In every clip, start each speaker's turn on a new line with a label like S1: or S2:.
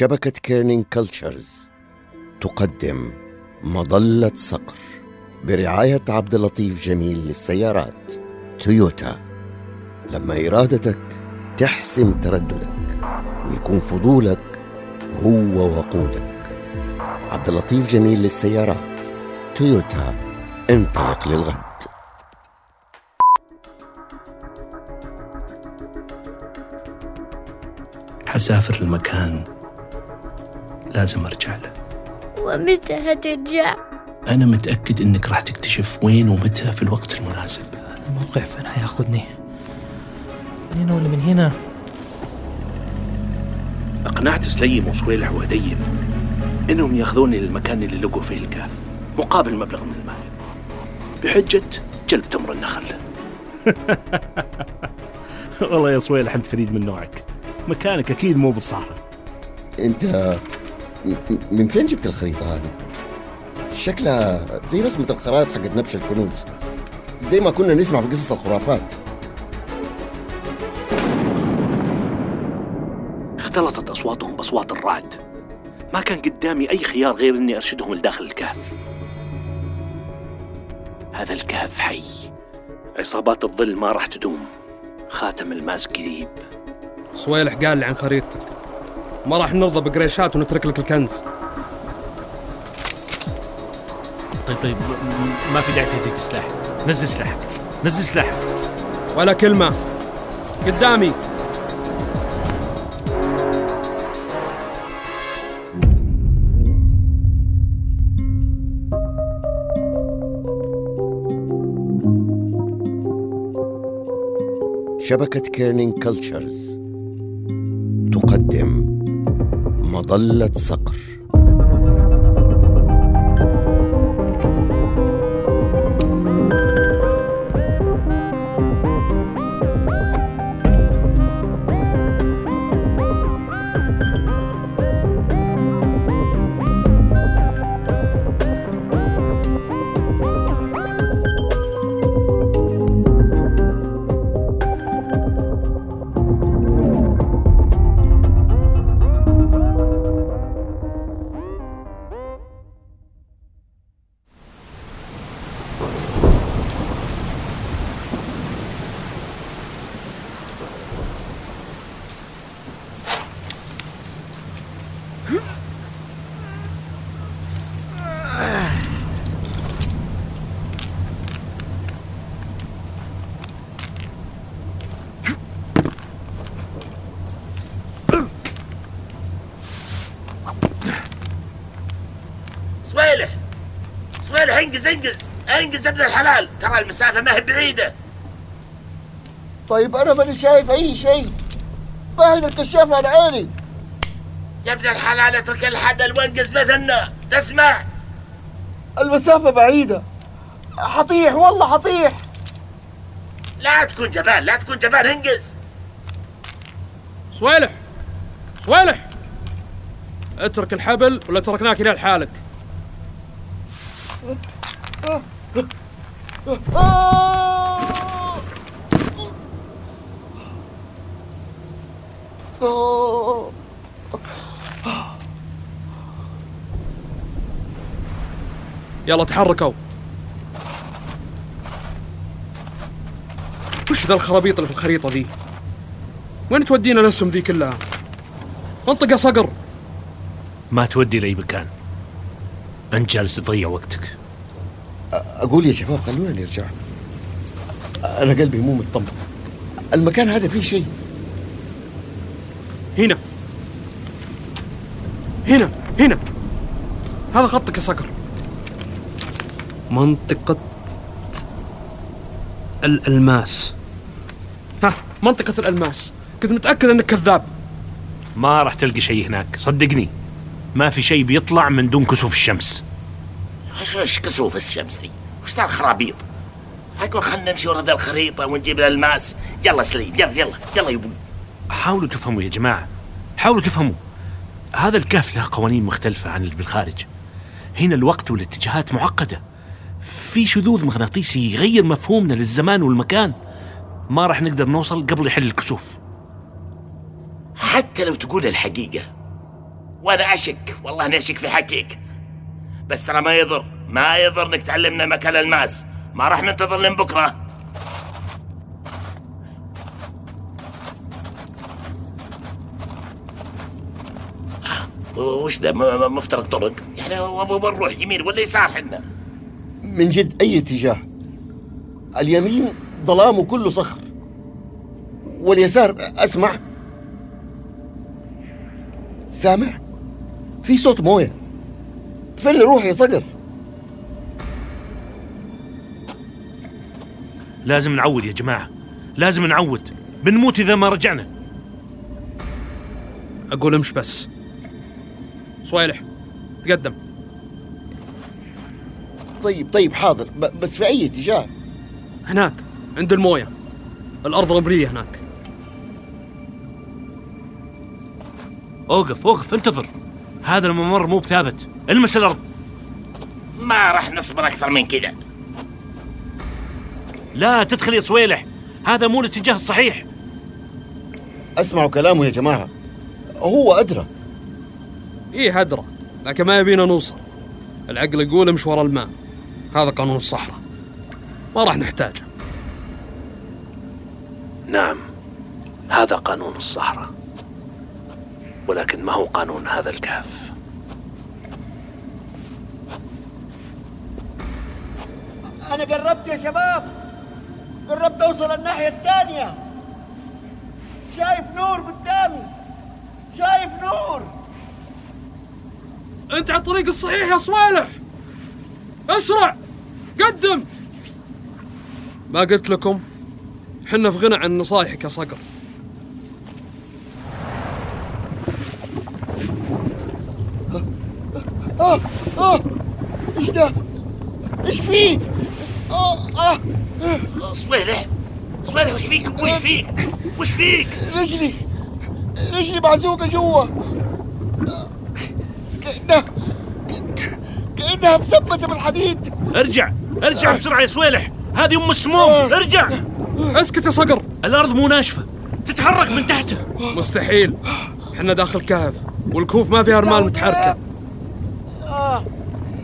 S1: شبكة Kerning Cultures تقدم مظلة صقر برعاية عبد اللطيف جميل للسيارات. تويوتا لما إرادتك تحسم ترددك ويكون فضولك هو وقودك. عبد اللطيف جميل للسيارات. تويوتا انطلق للغد.
S2: حسافر المكان لازم أرجع له.
S3: ومتى هترجع؟
S2: أنا متأكد إنك راح تكتشف وين ومتى في الوقت المناسب.
S4: الموقع فين حياخذني من هنا ولا من هنا.
S2: أقنعت سليم وصويلح وهديم إنهم يأخذوني للمكان اللي لقوا فيه الكهف مقابل مبلغ من المال. بحجة جلب تمر النخل. والله يا صويلح أنت فريد من نوعك. مكانك أكيد مو بالصحراء.
S1: م- من فين جبت الخريطة هذه؟ شكلها زي رسمة الخرائط حقت نبش الكنوز زي ما كنا نسمع في قصص الخرافات.
S2: اختلطت أصواتهم بأصوات الرعد. ما كان قدامي أي خيار غير إني أرشدهم لداخل الكهف. هذا الكهف حي. عصابات الظل ما راح تدوم. خاتم الماس قريب.
S5: صويلح قال لي عن خريطتك. ما راح نرضى بقريشات ونترك لك الكنز.
S4: طيب طيب ما في داعي تهديد سلاح. نزل سلاحك. نزل سلاحك.
S5: ولا كلمة. قدامي.
S1: شبكة كيرنينج كلتشرز مظلة صقر
S6: صويلح انقز انقز انقز يا ابن الحلال. ترى المسافة ما هي بعيدة.
S1: طيب أنا ماني شايف أي شيء. باهي الكشاف على عيني؟
S6: يا ابن الحلال اترك الحبل وانقز مثلنا تسمع.
S1: المسافة بعيدة. حطيح والله حطيح.
S6: لا تكون جبان لا تكون جبان انقز
S5: صويلح صويلح. اترك الحبل ولا تركناك إلى لحالك يلا تحركوا وش ذا الخرابيط اللي في الخريطة ذي؟ وين تودينا الأسهم ذي كلها؟ منطقة صقر
S4: ما تودي لأي مكان أنت جالس تضيع وقتك.
S1: أقول يا شباب خلونا نرجع. أنا قلبي مو مطمن المكان هذا فيه شيء.
S5: هنا. هنا. هنا. هذا خطك يا صقر منطقة الألماس ها منطقة الألماس. كنت متأكد أنك كذاب.
S4: ما راح تلقى شيء هناك صدقني. ما في شيء بيطلع من دون كسوف الشمس.
S6: إيش كسوف الشمس دي. وش ذا الخرابيط أقول خلنا نمشي ورا ذا الخريطة ونجيب الالماس يلا سليم يلا يلا يلا يبو
S4: حاولوا تفهموا يا جماعة. حاولوا تفهموا. هذا الكهف له قوانين مختلفة عن اللي بالخارج. هنا الوقت والاتجاهات معقدة. في شذوذ مغناطيسي يغير مفهومنا للزمان والمكان. ما راح نقدر نوصل قبل يحل الكسوف.
S6: حتى لو تقول الحقيقة وأنا أشك والله إني أشك في حكيك بس ترى ما يضر. ما يضر إنك تعلمنا مكان الماس. ما راح ننتظر لين بكرة. آه، وش ذا مفترق طرق؟ يعني بنروح يمين ولا يسار حنا؟
S1: من جد أي اتجاه؟ اليمين ظلام وكله صخر. واليسار أسمع. سامع؟ في صوت موية. فين نروح يا صقر؟
S4: لازم نعود يا جماعة. لازم نعود. بنموت إذا ما رجعنا.
S5: أقول امش بس. صويلح تقدم.
S1: طيب طيب حاضر. بس في أي اتجاه؟
S5: هناك عند الموية. الأرض رمليه هناك.
S4: أوقف أوقف انتظر. هذا الممر مو بثابت. المس الأرض.
S6: ما راح نصبر أكثر من كذا.
S4: لا تدخل يا صويلح هذا مو الاتجاه الصحيح.
S1: أسمعوا كلامه يا جماعة. هو أدرى.
S5: إيه هدرة لكن ما يبينا نوصل. العقل يقول امش ورا الماء. هذا قانون الصحراء. ما راح نحتاجه.
S2: نعم هذا قانون الصحراء. ولكن ما هو قانون هذا الكهف.
S1: أنا قربت يا شباب. قربت أوصل الناحية الثانية. شايف نور قدامي. شايف نور.
S5: أنت على الطريق الصحيح يا صوالح. أسرع. قدم. ما قلت لكم حنا في غنى عن نصايحك يا صقر
S1: آه آه إيش ده؟ آه
S6: صويلح صويلح وش فيك؟ وش فيك؟ وش فيك؟
S1: رجلي رجلي معزوقة جوا. كأنها كأنها مثبتة بالحديد.
S4: ارجع ارجع بسرعة يا صويلح هذه أم السموم. ارجع.
S5: اسكت يا صقر.
S4: الأرض مو ناشفة. تتحرك من تحته.
S5: مستحيل. حنا داخل كهف والكهوف ما فيها رمال متحركة.
S1: آه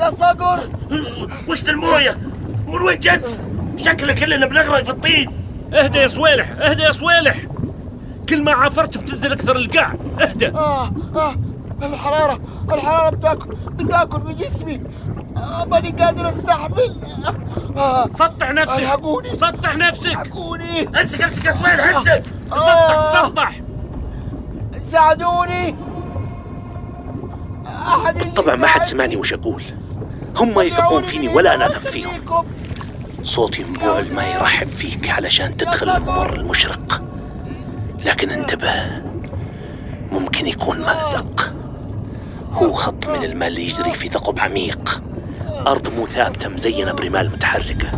S1: يا صقر.
S6: وش ذا الموية؟ من وين جت؟ شكلنا كلنا بنغرق في الطين.
S4: اهدى يا صويلح اهدى يا صويلح. كل ما عافرت بتنزل أكثر القاع. اهدى.
S1: آه آه الحرارة الحرارة بتاكل بتاكل في جسمي. آه ماني قادر أستحمل. آه
S4: سطح نفسك.
S1: الحقوني.
S4: سطح نفسك.
S1: الحقوني
S6: أمسك أمسك يا صويلح أمسك.
S4: سطح سطح.
S1: ساعدوني. أحد
S2: طبعا ما حد. سمعني وش أقول. هم يثقون فيني ولا أنا أثق فيهم. صوتي ينبوع الماء يرحب فيك علشان تدخل الممر المشرق. لكن انتبه ممكن يكون مأزق. هو خط من الماء اللي يجري في ثقب عميق. أرض مو ثابتة مزينة برمال متحركة.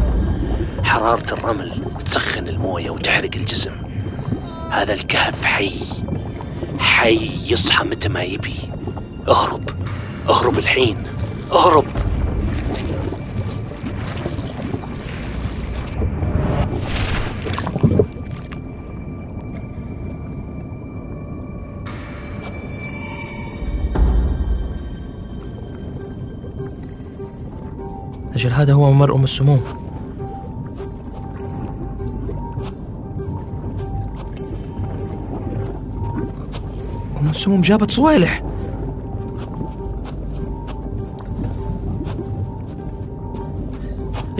S2: حرارة الرمل تسخن الموية وتحرق الجسم. هذا الكهف حي. حي يصحى متى ما يبي. أهرب. أهرب الحين. أهرب.
S7: أجل هذا هو ممر أم السموم. أم السموم جابت صوالح.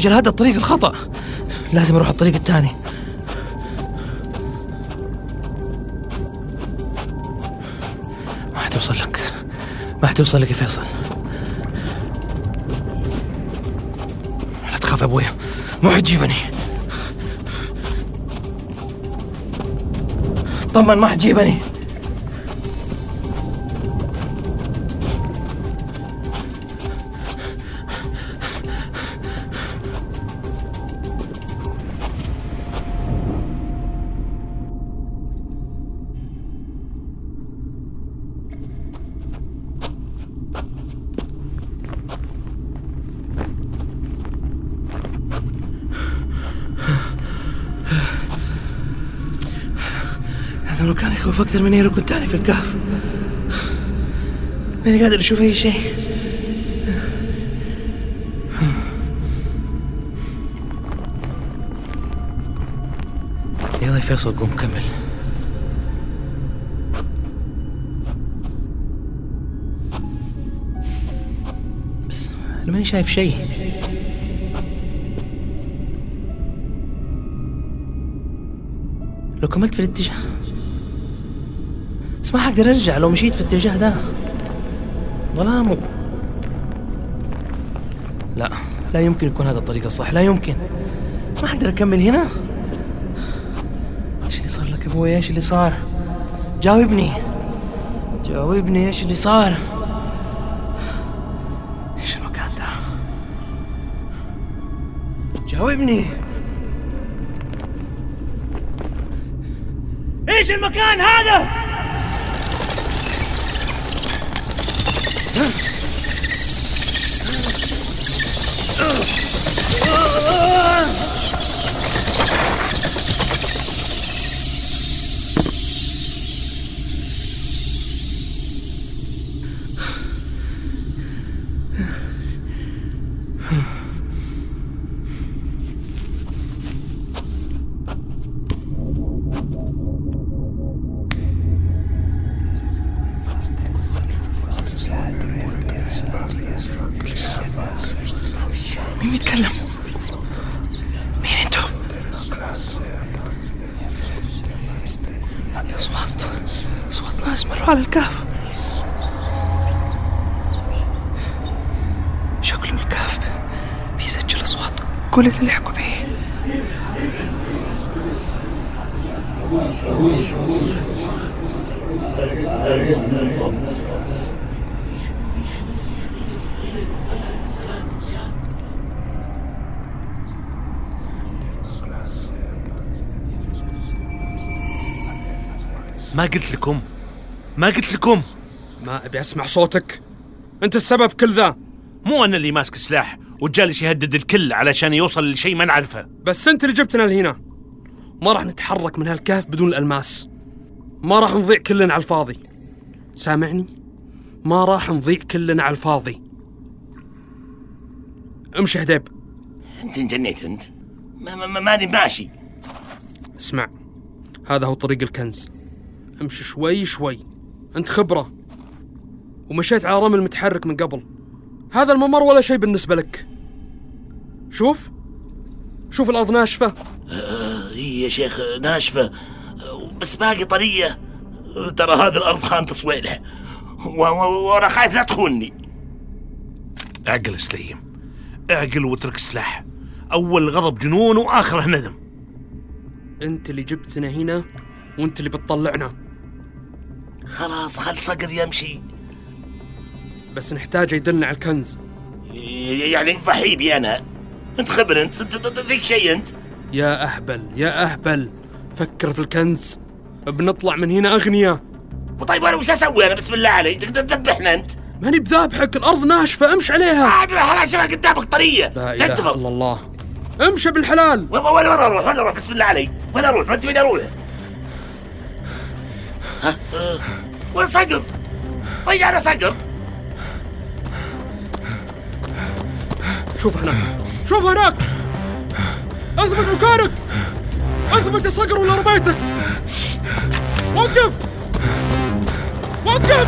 S7: أجل هذا الطريق الخطأ. لازم أروح الطريق الثاني. ما حتوصل لك. ما حتوصل لك يا فيصل. لا تخاف يا ابويا ما حتجيبني. طمن ما حتجيبني. يخوف أكثر من يركض تاني في الكهف. ماني قادر أشوف أي شيء. يلا يا فيصل قوم كمل. بس أنا ماني شايف شيء. لو كملت في الاتجاه. ما حقدر ارجع لو مشيت في الاتجاه ده. ظلام. لا لا يمكن يكون هذا الطريق الصح لا يمكن. ما حقدر أكمل هنا؟ إيش اللي صار لك أبوي؟ إيش اللي صار؟ جاوبني. جاوبني إيش اللي صار؟ إيش المكان ده؟ جاوبني. إيش المكان هذا؟ Ugh! كل اللي لحقوا به
S4: ما قلت لكم. ما قلت لكم.
S5: ما أبي أسمع صوتك. أنت السبب في كل ذا.
S4: مو أنا اللي ماسك سلاح. وجالس يهدد الكل علشان يوصل لشيء ما نعرفه.
S5: بس انت اللي جبتنا لهنا. ما راح نتحرك من هالكهف بدون الألماس. ما راح نضيع كلنا على الفاضي. سامعني؟ ما راح نضيع كلنا على الفاضي. امشي هديب.
S6: انت انجنيت انت؟ ما ما- ما- ماني ماشي.
S5: اسمع هذا هو طريق الكنز. امشي شوي شوي. انت خبرة. ومشيت على رمل متحرك من قبل. هذا الممر ولا شيء بالنسبة لك. شوف. شوف الأرض ناشفة.
S6: اي يا شيخ ناشفة. بس باقي طرية. ترى هذه الأرض خانة صويلة. و- و- وأنا خايف لا تخونني
S4: أعقل سليم. أعقل واترك السلاح أول غضب جنون وآخره ندم.
S5: أنت اللي جبتنا هنا وأنت اللي بتطلعنا.
S6: خلاص خل صقر يمشي.
S5: بس نحتاجه يدلنا على الكنز.
S6: يعني فحيبي أنا أنت خبر أنت فيك شيء أنت.
S5: يا أهبل يا أهبل. فكر في الكنز. بنطلع من هنا أغنياء
S6: طيب أنا وش أسوي أنا؟ بسم الله عليك. تقدر تذبحنا أنت.
S5: ماني بذابحك الأرض ناشفة. امشي عليها.
S6: عاد الحلال شبه قدامك طرية.
S5: لا
S6: تنتفض
S5: إلا الله. أمشي بالحلال.
S6: وين وين وين أروح؟ وين أروح؟ بسم الله عليك. وين أروح؟ ما أنت وين أروح؟ ها؟ آه، وين صقر ضيعنا صقر
S5: شوف هناك شوف هناك. أثبت مكانك. أثبت يا صقر ولا رميتك وقف. وقف.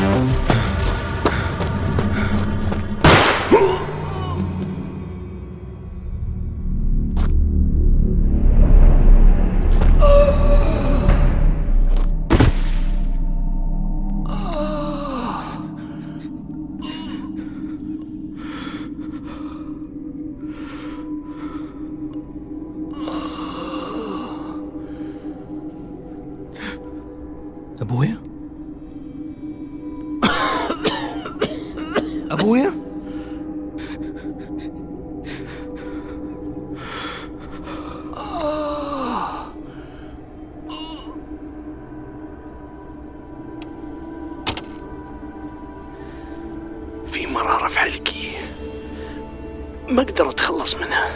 S2: في مرارة في حلقي ما أقدر أتخلص منها.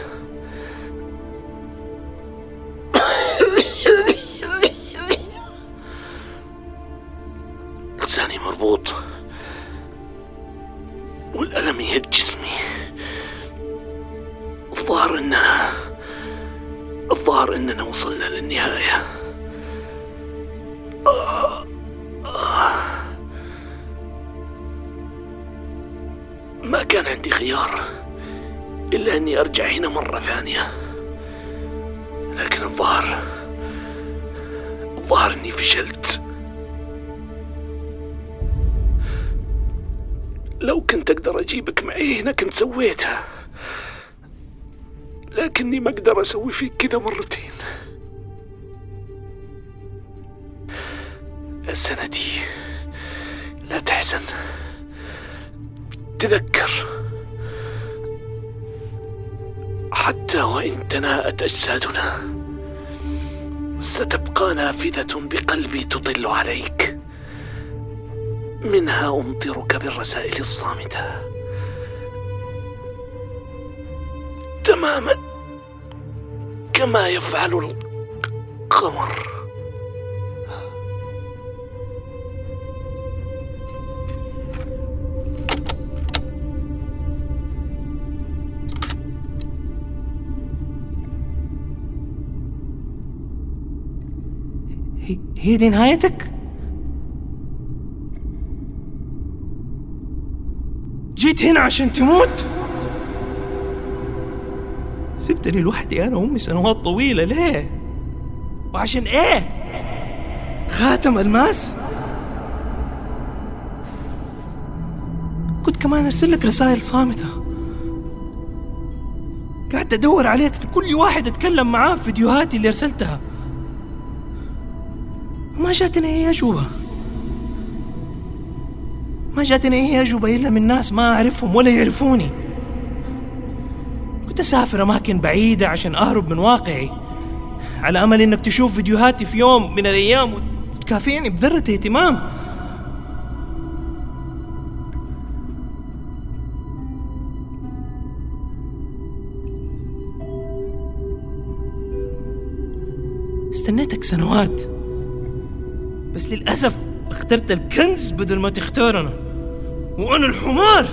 S2: لساني مربوط. والألم يهد جسمي. الظاهر إننا الظاهر إننا وصلنا للنهاية. كان عندي خيار إلا أني أرجع هنا مرة ثانية. لكن الظاهر الظاهر أني فشلت. لو كنت أقدر أجيبك معي هنا كنت سويتها. لكني ما أقدر أسوي فيك كذا مرتين. يا سندي لا تحزن. تذكر. حتى وإن تناءت أجسادنا ستبقى نافذة بقلبي تطل عليك. منها أمطرك بالرسائل الصامتة. تماما كما يفعل القمر.
S7: هي- دي نهايتك؟ جيت هنا عشان تموت؟ سبتني لوحدي أنا وأمي سنوات طويلة ليه؟ وعشان إيه؟ خاتم الماس؟ كنت كمان أرسل لك رسائل صامتة قعدت أدور عليك في كل واحد أتكلم معاه في فيديوهاتي اللي أرسلتها ما جاتني اي اجوبه ما جاتني اي اجوبه إلا من ناس ما أعرفهم ولا يعرفوني. كنت أسافر أماكن بعيدة عشان أهرب من واقعي. على أمل إنك تشوف فيديوهاتي في يوم من الأيام وتكافئني بذرة اهتمام. استنيتك سنوات. بس للأسف اخترت الكنز بدل ما تختار أنا. وأنا الحمار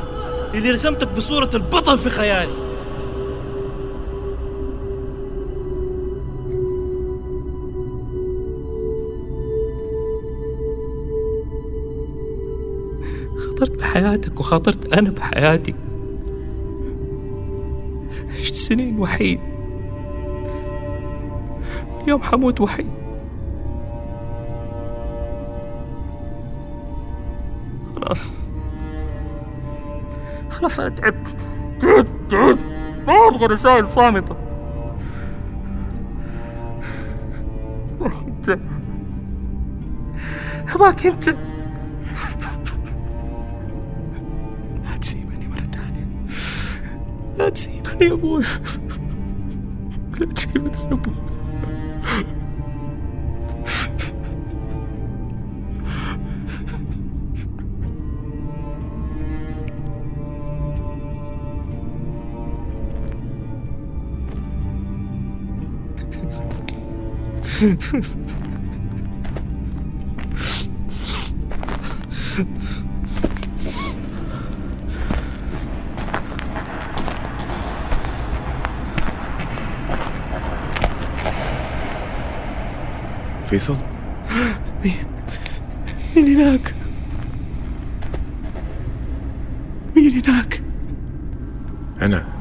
S7: اللي رسمتك بصورة البطل في خيالي. خاطرت بحياتك وخاطرت أنا بحياتي. عشت سنين وحيد. اليوم حموت وحيد. خلاص أنا تعبت تعبت تعبت ما أبغى رسائل صامتة. انت ابغاك انت لا تسيبني مرة ثانية. لا تسيبني يا أبوي. لا تسيبني يا أبوي.
S8: فيصل
S7: مين هناك؟ مين هناك؟
S8: أنا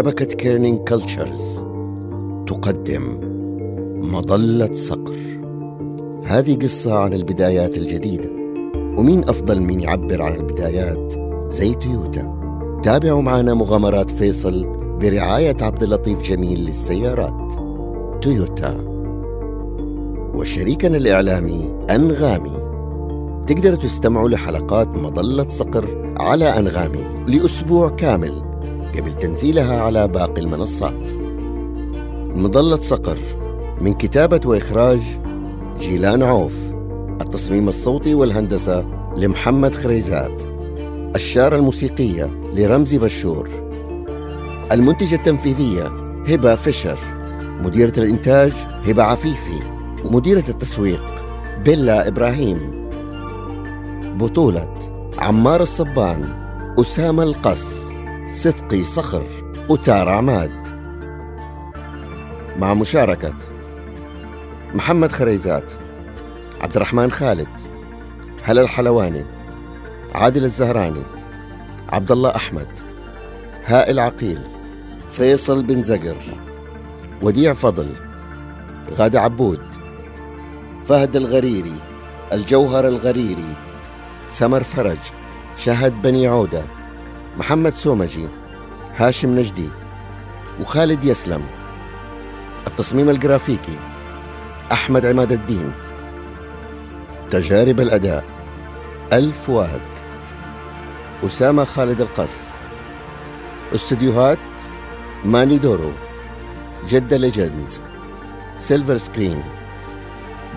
S1: شبكة Kerning Cultures تقدم مظلة صقر. هذه قصة عن البدايات الجديدة. ومين أفضل من يعبر عن البدايات؟ زي تويوتا تابعوا معنا مغامرات فيصل برعاية عبد اللطيف جميل للسيارات. تويوتا. وشريكنا الإعلامي أنغامي. تقدروا تستمعوا لحلقات مظلة صقر على أنغامي لأسبوع كامل. قبل تنزيلها على باقي المنصات. مظلة صقر من كتابة وإخراج جيلان عوف. التصميم الصوتي والهندسة لمحمد خريزات. الشارة الموسيقية لرمزي بشور. المنتجة التنفيذية هبة فيشر. مديرة الإنتاج هبة عفيفي. ومديرة التسويق بيلا إبراهيم. بطولة عمار الصبان أسامة القص. صدقي صخر وتار عماد مع مشاركة محمد خريزات عبد الرحمن خالد هلا الحلواني عادل الزهراني عبد الله أحمد هائل عقيل فيصل بن زقر وديع فضل غادة عبود فهد الغريري الجوهر الغريري سمر فرج شهد بني عودة. محمد سومجي هاشم نجدي وخالد يسلم. التصميم الجرافيكي أحمد عماد الدين. تجارب الأداء الفؤاد أسامة خالد القص استديوهات ماني دورو. جدة Legends. Silver Screen.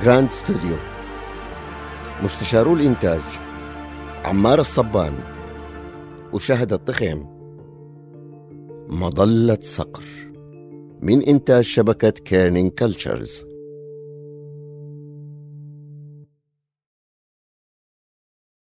S1: Grand Studio. مستشارو الإنتاج عمار الصبان. وشهد الطخيم مظلة صقر. من إنتاج شبكة Kerning Cultures